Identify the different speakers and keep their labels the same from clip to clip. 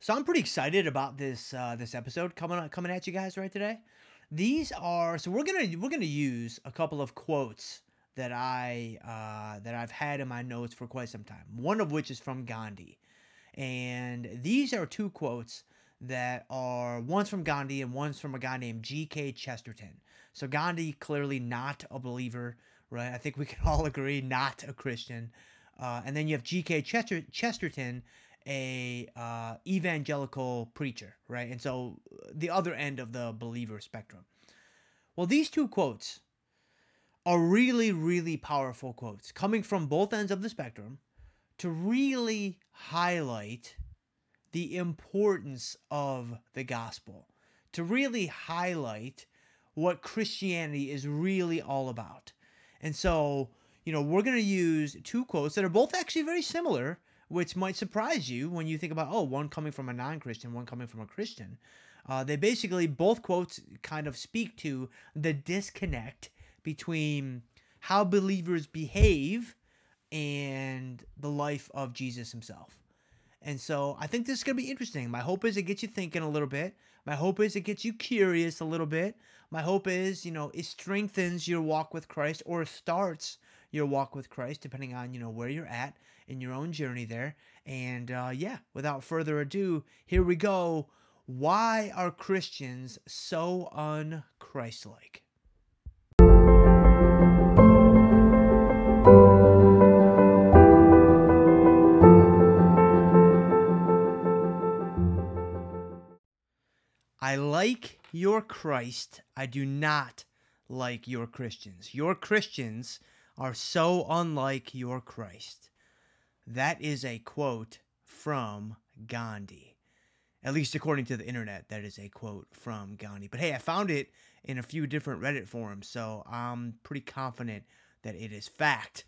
Speaker 1: So I'm pretty excited about this uh, this episode coming coming at you guys right today. These are so we're gonna we're gonna use a couple of quotes that I uh, that I've had in my notes for quite some time. One of which is from Gandhi, and these are two quotes that are one's from Gandhi and one's from a guy named G.K. Chesterton. So Gandhi clearly not a believer, right? I think we can all agree not a Christian. Uh, and then you have G.K. Chester- Chesterton, a uh, evangelical preacher, right? And so the other end of the believer spectrum. Well, these two quotes are really, really powerful quotes coming from both ends of the spectrum to really highlight the importance of the gospel, to really highlight what Christianity is really all about. And so, you know, we're going to use two quotes that are both actually very similar, which might surprise you when you think about, oh, one coming from a non Christian, one coming from a Christian. Uh, they basically, both quotes kind of speak to the disconnect between how believers behave and the life of Jesus himself. And so I think this is going to be interesting. My hope is it gets you thinking a little bit. My hope is it gets you curious a little bit. My hope is, you know, it strengthens your walk with Christ or starts your walk with Christ, depending on, you know, where you're at in your own journey there. And uh, yeah, without further ado, here we go. Why are Christians so unchristlike? I like your Christ. I do not like your Christians. Your Christians are so unlike your Christ. That is a quote from Gandhi. At least according to the internet, that is a quote from Gandhi. But hey, I found it in a few different Reddit forums, so I'm pretty confident that it is fact.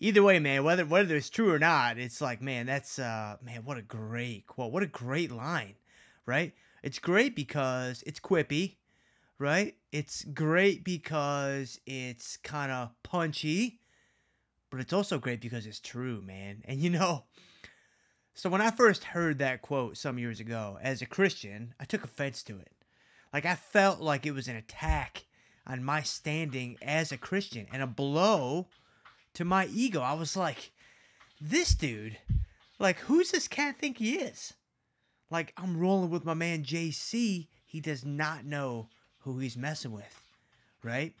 Speaker 1: Either way, man, whether whether it's true or not, it's like, man, that's uh man, what a great quote. What a great line, right? It's great because it's quippy, right? It's great because it's kind of punchy, but it's also great because it's true, man. And you know, so when I first heard that quote some years ago as a Christian, I took offense to it. Like I felt like it was an attack on my standing as a Christian and a blow to my ego. I was like, this dude, like, who's this cat think he is? Like, I'm rolling with my man JC. He does not know who he's messing with, right?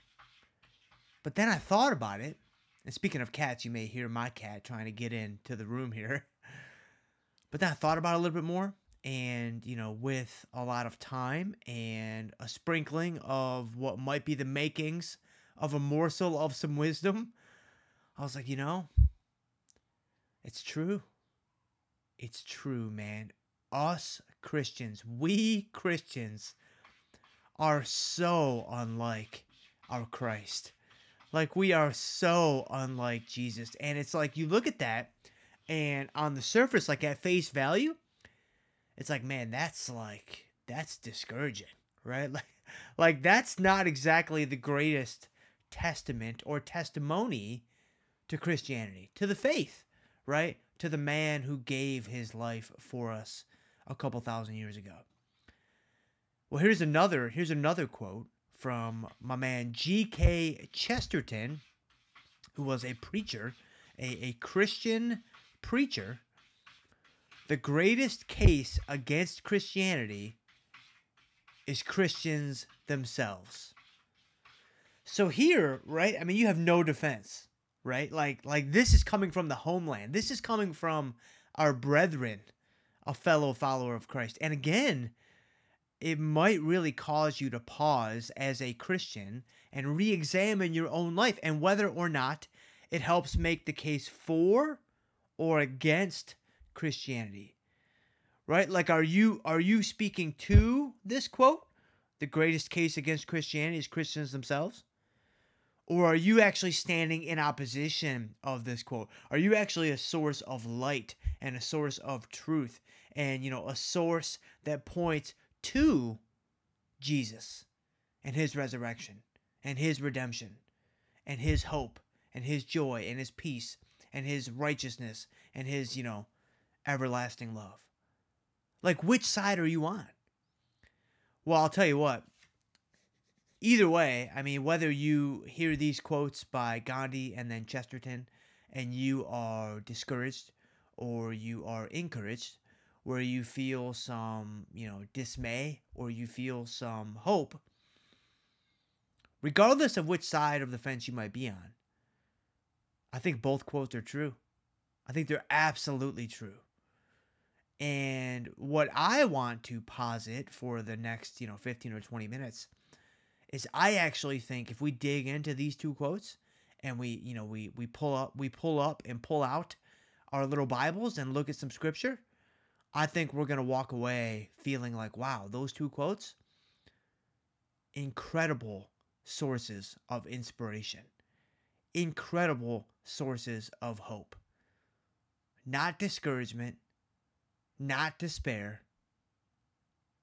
Speaker 1: But then I thought about it. And speaking of cats, you may hear my cat trying to get into the room here. But then I thought about it a little bit more. And, you know, with a lot of time and a sprinkling of what might be the makings of a morsel of some wisdom, I was like, you know, it's true. It's true, man us Christians, we Christians, are so unlike our Christ. Like, we are so unlike Jesus. And it's like, you look at that, and on the surface, like at face value, it's like, man, that's like, that's discouraging, right? Like, like that's not exactly the greatest testament or testimony to Christianity, to the faith, right? To the man who gave his life for us a couple thousand years ago. Well, here's another here's another quote from my man G.K. Chesterton, who was a preacher, a, a Christian preacher. The greatest case against Christianity is Christians themselves. So here, right? I mean, you have no defense, right? Like like this is coming from the homeland. This is coming from our brethren a fellow follower of Christ. And again, it might really cause you to pause as a Christian and re examine your own life and whether or not it helps make the case for or against Christianity. Right? Like are you are you speaking to this quote? The greatest case against Christianity is Christians themselves? Or are you actually standing in opposition of this quote? Are you actually a source of light and a source of truth and, you know, a source that points to Jesus and his resurrection and his redemption and his hope and his joy and his peace and his righteousness and his, you know, everlasting love? Like, which side are you on? Well, I'll tell you what. Either way, I mean, whether you hear these quotes by Gandhi and then Chesterton and you are discouraged or you are encouraged, where you feel some, you know, dismay or you feel some hope, regardless of which side of the fence you might be on, I think both quotes are true. I think they're absolutely true. And what I want to posit for the next, you know, 15 or 20 minutes is I actually think if we dig into these two quotes and we, you know, we we pull up we pull up and pull out our little Bibles and look at some scripture, I think we're going to walk away feeling like, wow, those two quotes incredible sources of inspiration. Incredible sources of hope. Not discouragement, not despair,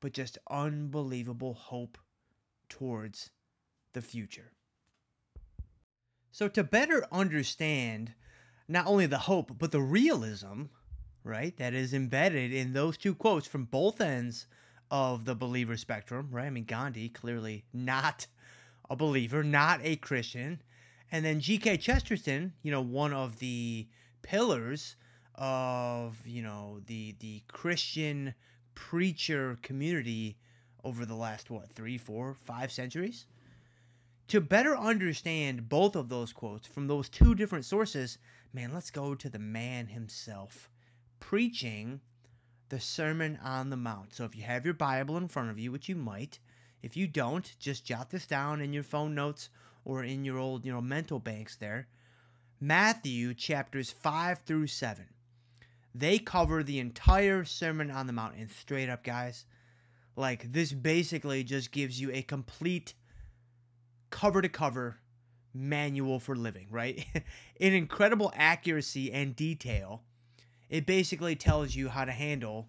Speaker 1: but just unbelievable hope towards the future. So, to better understand not only the hope, but the realism, right, that is embedded in those two quotes from both ends of the believer spectrum, right? I mean, Gandhi clearly not a believer, not a Christian. And then G.K. Chesterton, you know, one of the pillars of you know the the Christian preacher community over the last what three, four, five centuries. To better understand both of those quotes from those two different sources, man, let's go to the man himself preaching the Sermon on the Mount. So if you have your Bible in front of you, which you might, if you don't, just jot this down in your phone notes or in your old, you know, mental banks there. Matthew chapters 5 through 7. They cover the entire Sermon on the Mount. And straight up, guys, like this basically just gives you a complete cover to cover manual for living, right? In incredible accuracy and detail, it basically tells you how to handle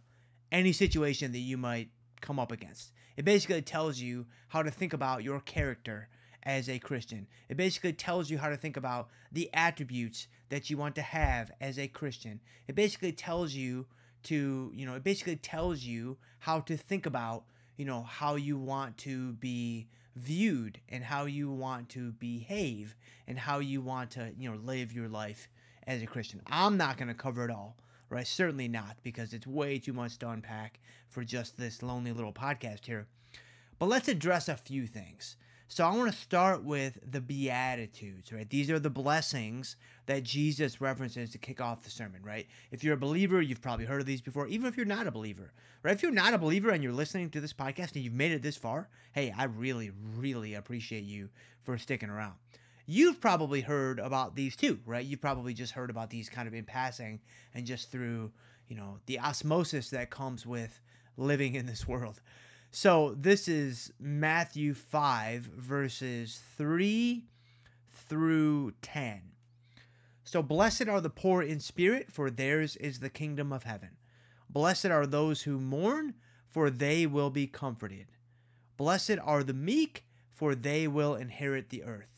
Speaker 1: any situation that you might come up against. It basically tells you how to think about your character as a Christian. It basically tells you how to think about the attributes that you want to have as a Christian. It basically tells you to, you know, it basically tells you how to think about, you know, how you want to be viewed and how you want to behave and how you want to, you know, live your life as a Christian. I'm not going to cover it all, right? Certainly not because it's way too much to unpack for just this lonely little podcast here. But let's address a few things. So I want to start with the Beatitudes, right? These are the blessings that Jesus references to kick off the sermon, right? If you're a believer, you've probably heard of these before, even if you're not a believer, right? If you're not a believer and you're listening to this podcast and you've made it this far, hey, I really, really appreciate you for sticking around. You've probably heard about these too, right? You've probably just heard about these kind of in passing and just through, you know, the osmosis that comes with living in this world. So this is Matthew 5, verses 3 through 10. So blessed are the poor in spirit, for theirs is the kingdom of heaven. Blessed are those who mourn, for they will be comforted. Blessed are the meek, for they will inherit the earth.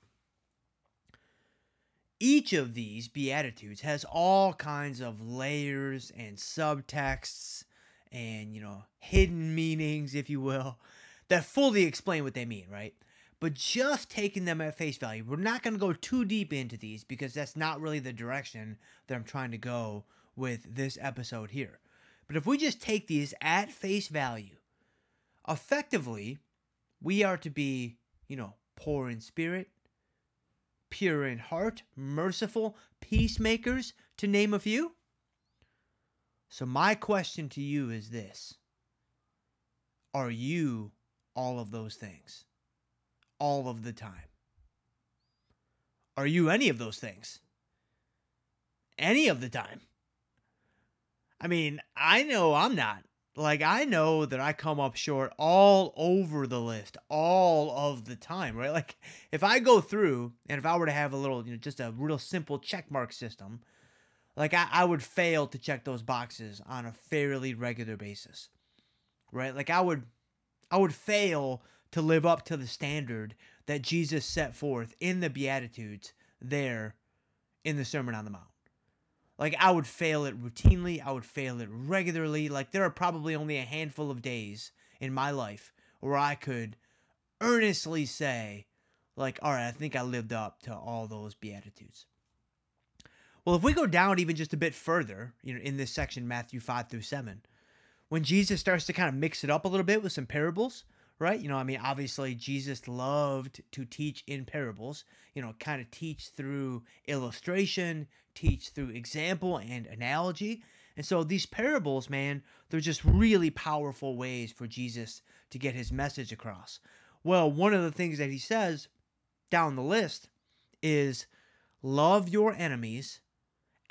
Speaker 1: each of these Beatitudes has all kinds of layers and subtexts and, you know, hidden meanings, if you will that fully explain what they mean, right? But just taking them at face value, we're not going to go too deep into these because that's not really the direction that I'm trying to go with this episode here. But if we just take these at face value, effectively, we are to be, you know, poor in spirit, pure in heart, merciful, peacemakers, to name a few. So, my question to you is this Are you all of those things all of the time? Are you any of those things? Any of the time? I mean, I know I'm not. Like I know that I come up short all over the list all of the time, right? Like if I go through and if I were to have a little, you know, just a real simple check mark system, like I, I would fail to check those boxes on a fairly regular basis. Right? Like I would I would fail to live up to the standard that Jesus set forth in the Beatitudes there in the Sermon on the Mount. Like I would fail it routinely, I would fail it regularly. Like there are probably only a handful of days in my life where I could earnestly say like all right, I think I lived up to all those beatitudes. Well, if we go down even just a bit further, you know, in this section Matthew 5 through 7, when Jesus starts to kind of mix it up a little bit with some parables, right? You know, I mean, obviously, Jesus loved to teach in parables, you know, kind of teach through illustration, teach through example and analogy. And so these parables, man, they're just really powerful ways for Jesus to get his message across. Well, one of the things that he says down the list is love your enemies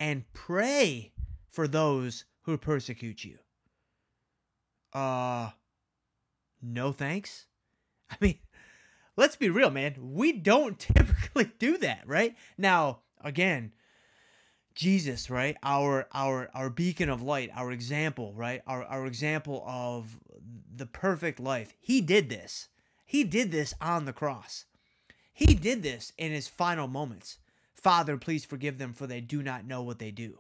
Speaker 1: and pray for those who persecute you. Uh, no thanks. I mean, let's be real, man. We don't typically do that, right? Now, again, Jesus, right? Our our our beacon of light, our example, right? Our our example of the perfect life. He did this. He did this on the cross. He did this in his final moments. Father, please forgive them for they do not know what they do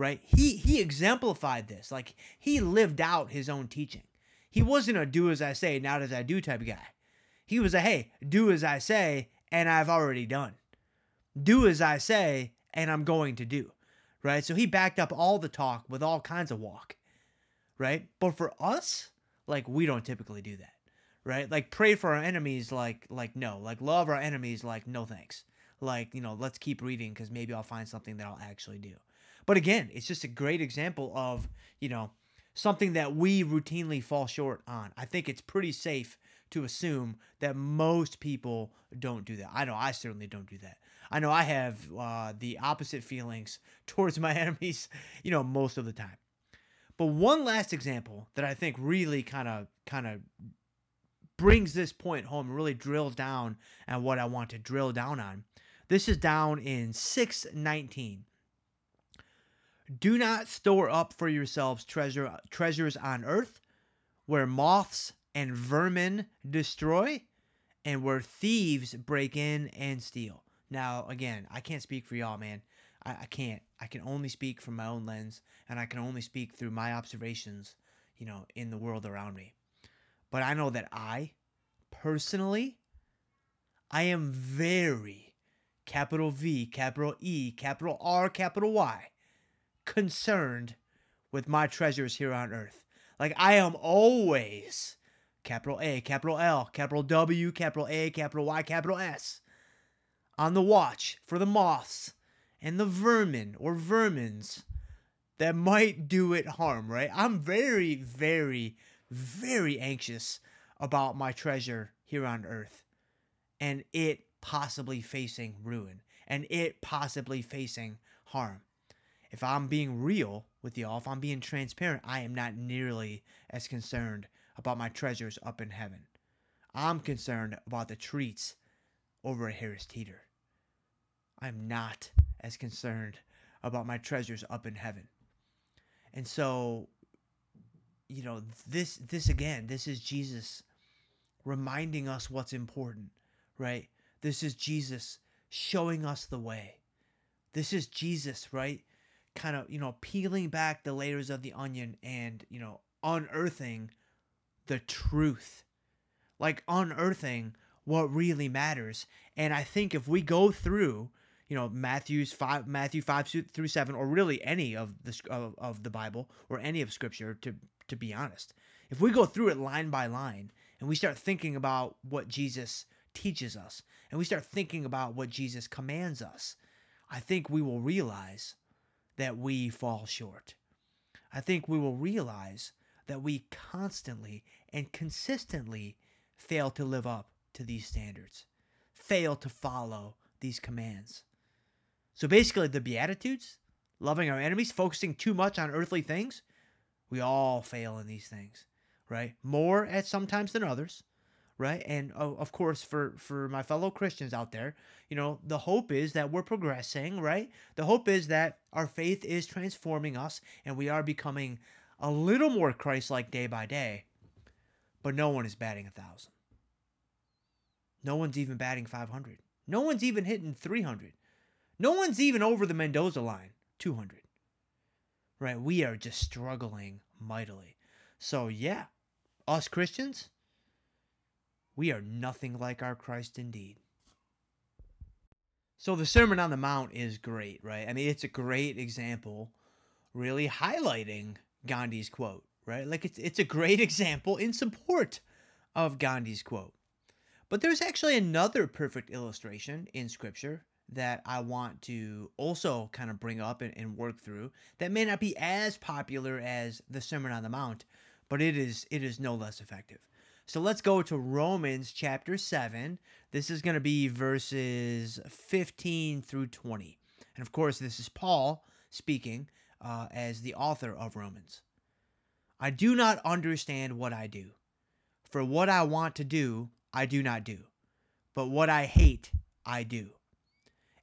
Speaker 1: right? He he exemplified this. Like he lived out his own teaching. He wasn't a do as I say, not as I do type of guy. He was a hey, do as I say, and I've already done. Do as I say, and I'm going to do. Right? So he backed up all the talk with all kinds of walk. Right? But for us, like we don't typically do that. Right? Like pray for our enemies, like like no. Like love our enemies, like no thanks. Like, you know, let's keep reading because maybe I'll find something that I'll actually do. But again, it's just a great example of, you know, something that we routinely fall short on. I think it's pretty safe to assume that most people don't do that. I know I certainly don't do that. I know I have uh, the opposite feelings towards my enemies, you know, most of the time. But one last example that I think really kind of kind of brings this point home, really drills down at what I want to drill down on. This is down in 619. Do not store up for yourselves treasure treasures on earth, where moths and vermin destroy, and where thieves break in and steal. Now, again, I can't speak for y'all, man. I, I can't. I can only speak from my own lens, and I can only speak through my observations, you know, in the world around me. But I know that I, personally, I am very capital V, capital E, capital R, capital Y concerned with my treasures here on earth. Like I am always capital A, capital L, capital W, capital A, capital Y, capital S on the watch for the moths and the vermin or vermins that might do it harm, right? I'm very, very, very anxious about my treasure here on earth and it possibly facing ruin and it possibly facing harm if I'm being real with y'all, if I'm being transparent, I am not nearly as concerned about my treasures up in heaven. I'm concerned about the treats over at Harris Teeter. I'm not as concerned about my treasures up in heaven. And so, you know, this this again, this is Jesus reminding us what's important, right? This is Jesus showing us the way. This is Jesus, right? Kind of, you know, peeling back the layers of the onion and, you know, unearthing the truth. Like unearthing what really matters. And I think if we go through, you know, Matthew's 5 Matthew 5 through 7 or really any of the of, of the Bible or any of scripture to to be honest. If we go through it line by line and we start thinking about what Jesus teaches us and we start thinking about what Jesus commands us, I think we will realize that we fall short. I think we will realize that we constantly and consistently fail to live up to these standards, fail to follow these commands. So basically, the Beatitudes, loving our enemies, focusing too much on earthly things, We all fail in these things, right? More at sometimes than others, right? And of course, for for my fellow Christians out there, you know, the hope is that we're progressing, right? The hope is that our faith is transforming us and we are becoming a little more Christ-like day by day. But no one is batting a thousand. No one's even batting 500. No one's even hitting 300. No one's even over the Mendoza line, 200. Right? We are just struggling mightily. So, yeah, us Christians, we are nothing like our Christ indeed. So, the Sermon on the Mount is great, right? I mean, it's a great example, really highlighting Gandhi's quote, right? Like, it's, it's a great example in support of Gandhi's quote. But there's actually another perfect illustration in Scripture that I want to also kind of bring up and, and, work through that may not be as popular as the Sermon on the Mount, but it is it is no less effective. So let's go to Romans chapter 7. This is going to be verses 15 through 20. And of course, this is Paul speaking uh, as the author of Romans. I do not understand what I do. For what I want to do, I do not do. But what I hate, I do.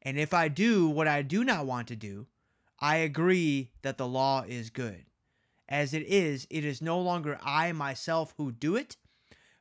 Speaker 1: And if I do what I do not want to do, I agree that the law is good. As it is, it is no longer I myself who do it,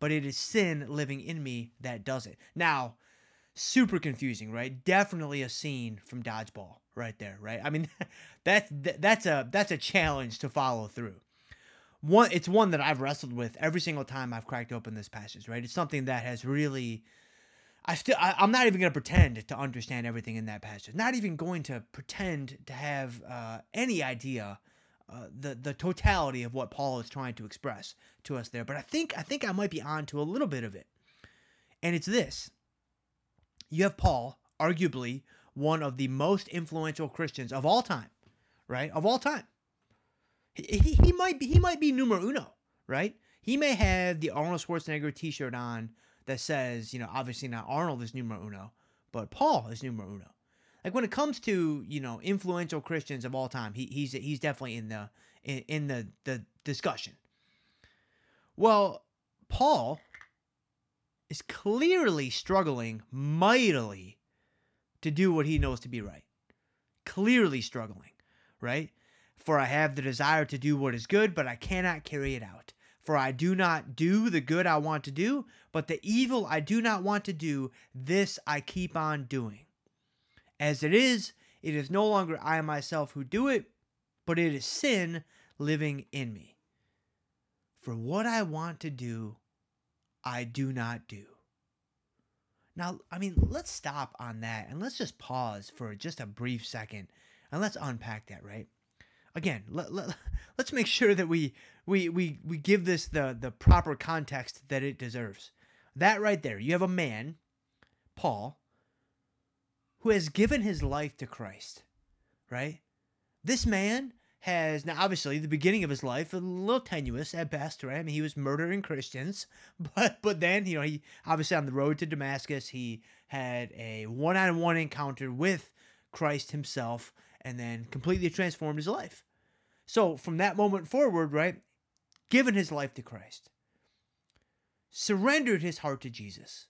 Speaker 1: but it is sin living in me that does it. Now, super confusing, right? Definitely a scene from Dodgeball right there, right? I mean, that's that's a that's a challenge to follow through. One, it's one that I've wrestled with every single time I've cracked open this passage, right? It's something that has really I still I, am not even going to pretend to understand everything in that passage. Not even going to pretend to have uh, any idea uh, the the totality of what Paul is trying to express to us there. But I think I think I might be on to a little bit of it, and it's this: you have Paul, arguably one of the most influential Christians of all time, right? Of all time. He, he, he might be he might be numero uno, right? He may have the Arnold Schwarzenegger T-shirt on that says, you know, obviously not Arnold is numero uno, but Paul is numero uno. Like when it comes to you know influential Christians of all time, he, he's he's definitely in the in, in the the discussion. Well, Paul is clearly struggling mightily to do what he knows to be right. Clearly struggling, right? For I have the desire to do what is good, but I cannot carry it out. For I do not do the good I want to do, but the evil I do not want to do, this I keep on doing. As it is, it is no longer I myself who do it, but it is sin living in me. For what I want to do, I do not do. Now, I mean, let's stop on that and let's just pause for just a brief second and let's unpack that, right? again, let, let, let's make sure that we, we, we, we give this the, the proper context that it deserves. That right there, you have a man, Paul, who has given his life to Christ, right? This man has now obviously the beginning of his life a little tenuous at best, right? I mean, he was murdering Christians, but but then you know he obviously on the road to Damascus he had a one-on-one encounter with Christ himself, and then completely transformed his life. So from that moment forward, right, given his life to Christ, surrendered his heart to Jesus.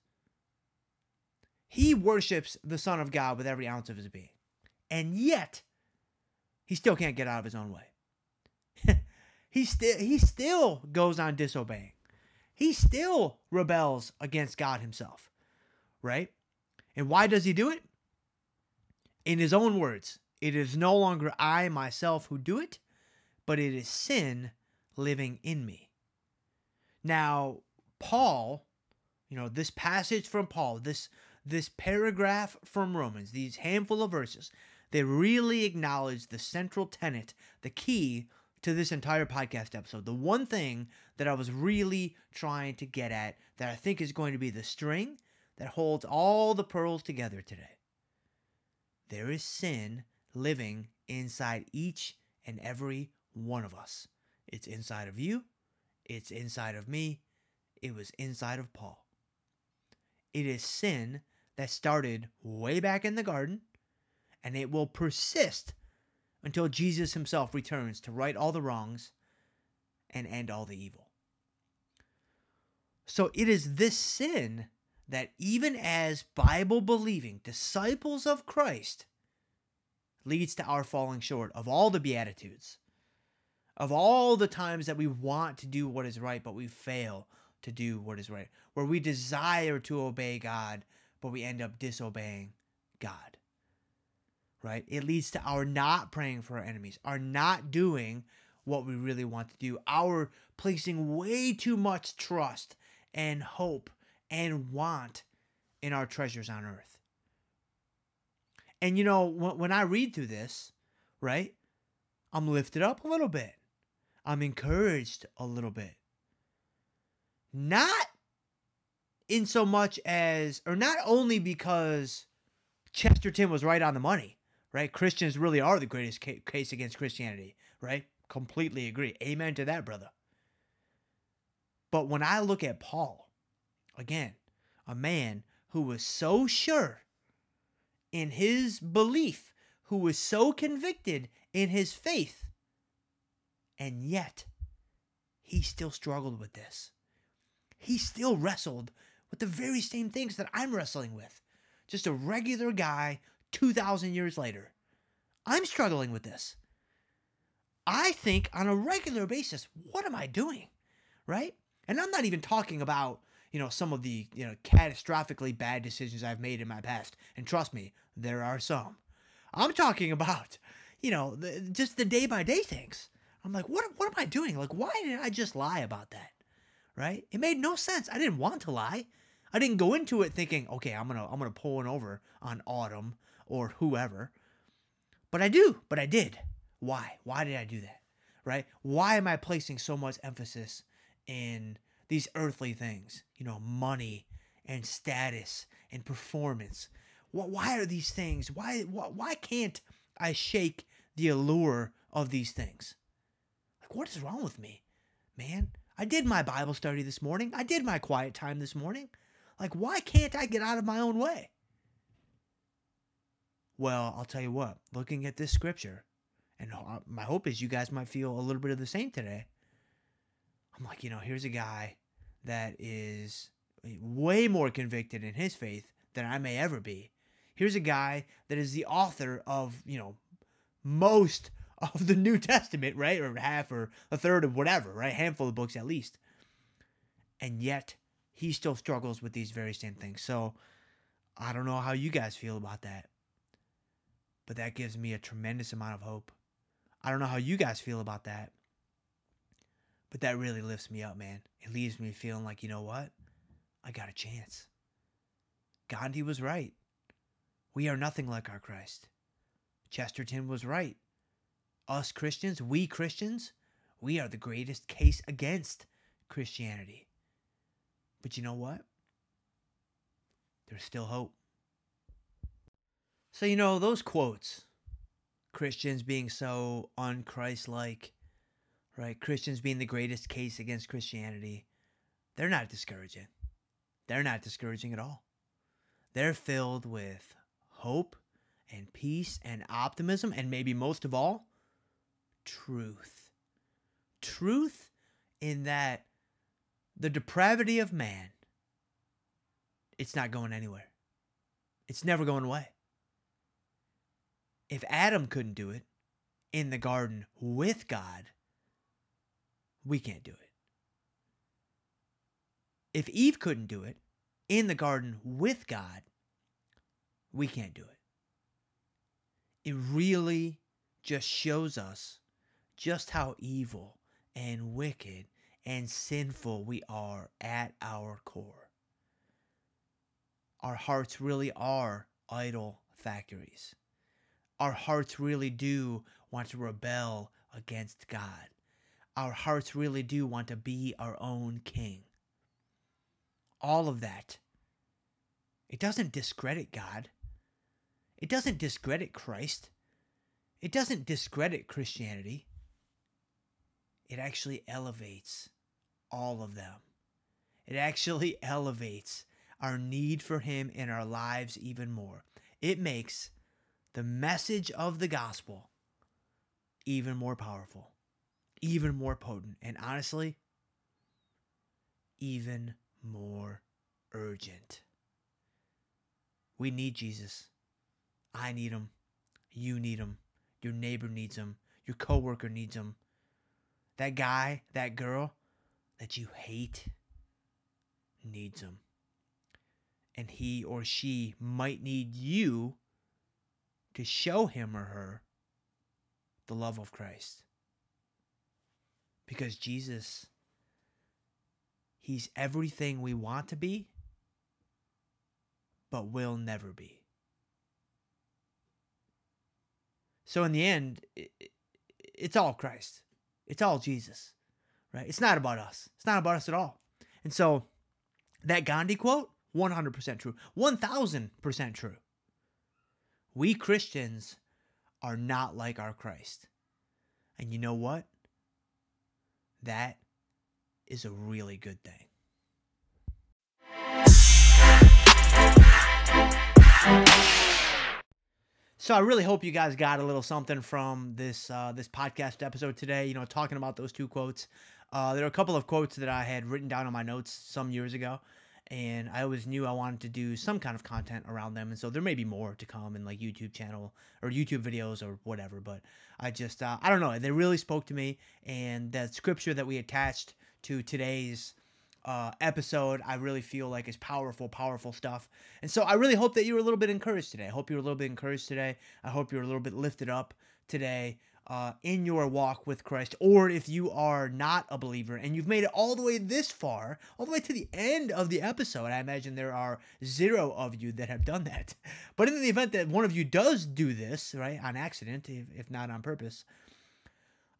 Speaker 1: He worships the Son of God with every ounce of his being. And yet, he still can't get out of his own way. he still he still goes on disobeying. He still rebels against God himself. Right? And why does he do it? In his own words, it is no longer I myself who do it, but it is sin living in me. Now, Paul, you know, this passage from Paul, this this paragraph from Romans, these handful of verses, they really acknowledge the central tenet, the key to this entire podcast episode, the one thing that I was really trying to get at that I think is going to be the string that holds all the pearls together today. There is sin living inside each and every one of us. It's inside of you, it's inside of me, it was inside of Paul. It is sin that started way back in the garden, and it will persist until Jesus himself returns to right all the wrongs and end all the evil. So it is this sin that even as Bible believing disciples of Christ leads to our falling short of all the beatitudes, of all the times that we want to do what is right but we fail to do what is right, where we desire to obey God but we end up disobeying God. Right? It leads to our not praying for our enemies, our not doing what we really want to do, our placing way too much trust and hope and want in our treasures on earth. And you know, when, I read through this, right, I'm lifted up a little bit. I'm encouraged a little bit. Not in so much as, or not only because Chesterton was right on the money, right? Christians really are the greatest ca- case against Christianity, right? Completely agree. Amen to that, brother. But when I look at Paul, again, a man who was so sure in his belief, who was so convicted in his faith, and yet he still struggled with this. He still wrestled with the very same things that I'm wrestling with. Just a regular guy 2,000 years later. I'm struggling with this. I think on a regular basis, what am I doing? Right? And I'm not even talking about, you know, some of the, you know, catastrophically bad decisions I've made in my past. And trust me, there are some. I'm talking about, you know, the, just the day by day things. I'm like, what, what am I doing? Like, why did I just lie about that? Right? It made no sense. I didn't want to lie. I didn't go into it thinking, okay, I'm gonna I'm gonna pull one over on Autumn or whoever. But I do, but I did. Why? Why did I do that? Right? Why am I placing so much emphasis in these earthly things? You know, money and status and performance. Why are these things? Why why, can't I shake the allure of these things? Like what is wrong with me? Man, I did my Bible study this morning. I did my quiet time this morning. Like, why can't I get out of my own way? Well, I'll tell you what, looking at this scripture, and uh, my hope is you guys might feel a little bit of the same today. I'm like, you know, here's a guy that is eh, way more convicted in his faith than I may ever be. Here's a guy that is the author of, you know, most of the New Testament, right? Or half or a third of whatever, right? Handful of books at least. And yet, he still struggles with these very same things. So I don't know how you guys feel about that. But that gives me a tremendous amount of hope. I don't know how you guys feel about that. But that really lifts me up, man. It leaves me feeling like, you know what? I got a chance. Gandhi was right. We are nothing like our Christ. Chesterton was right. Us Christians, we Christians, we are the greatest case against Christianity. But you know what? There's still hope. So, you know, those quotes, Christians being so unchrist like, right? Christians being the greatest case against Christianity, they're not discouraging. They're not discouraging at all. They're filled with hope and peace and optimism, and maybe most of all, truth. Truth in that the depravity of man, it's not going anywhere. It's never going away. If Adam couldn't do it in the garden with God, we can't do it. If Eve couldn't do it in the garden with God, we can't do it. It really just shows us just how evil and wicked and sinful we are at our core. Our hearts really are idol factories. Our hearts really do want to rebel against God. Our hearts really do want to be our own king. All of that. It doesn't discredit God. It doesn't discredit Christ. It doesn't discredit Christianity. It actually elevates all of them. It actually elevates our need for Him in our lives even more. It makes the message of the gospel even more powerful, even more potent, and honestly, even more urgent. We need Jesus. I need him. You need him. Your neighbor needs him. Your coworker needs him. That guy, that girl that you hate needs him. And he or she might need you to show him or her the love of Christ. Because Jesus, He's everything we want to be, but will never be. So, in the end, it's all Christ. It's all Jesus, right? It's not about us. It's not about us at all. And so, that Gandhi quote, 100% true, 1000% true. We Christians are not like our Christ. And you know what? That is a really good thing. So I really hope you guys got a little something from this uh, this podcast episode today. You know, talking about those two quotes. Uh, there are a couple of quotes that I had written down on my notes some years ago, and I always knew I wanted to do some kind of content around them. And so there may be more to come in like YouTube channel or YouTube videos or whatever. But I just uh, I don't know. They really spoke to me, and the scripture that we attached to today's uh, episode, I really feel like is powerful, powerful stuff. And so I really hope that you were a little bit encouraged today. I hope you're a little bit encouraged today. I hope you're a little bit lifted up today uh, in your walk with Christ, or if you are not a believer and you've made it all the way this far, all the way to the end of the episode, I imagine there are zero of you that have done that. But in the event that one of you does do this, right, on accident, if, if not on purpose,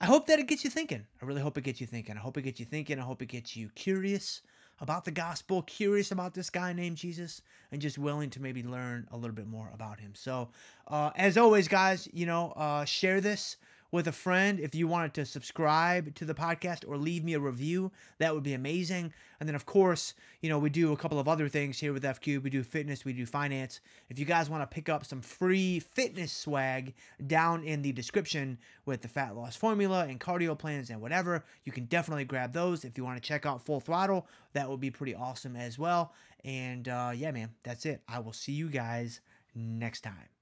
Speaker 1: I hope that it gets you thinking. I really hope it gets you thinking. I hope it gets you thinking. I hope it gets you curious about the gospel, curious about this guy named Jesus, and just willing to maybe learn a little bit more about him. So, uh, as always, guys, you know, uh, share this with a friend. If you wanted to subscribe to the podcast or leave me a review, that would be amazing. And then, of course, you know, we do a couple of other things here with FQ. We do fitness, we do finance. If you guys want to pick up some free fitness swag down in the description with the fat loss formula and cardio plans and whatever, you can definitely grab those. If you want to check out Full Throttle, that would be pretty awesome as well. And uh, yeah, man, that's it. I will see you guys next time.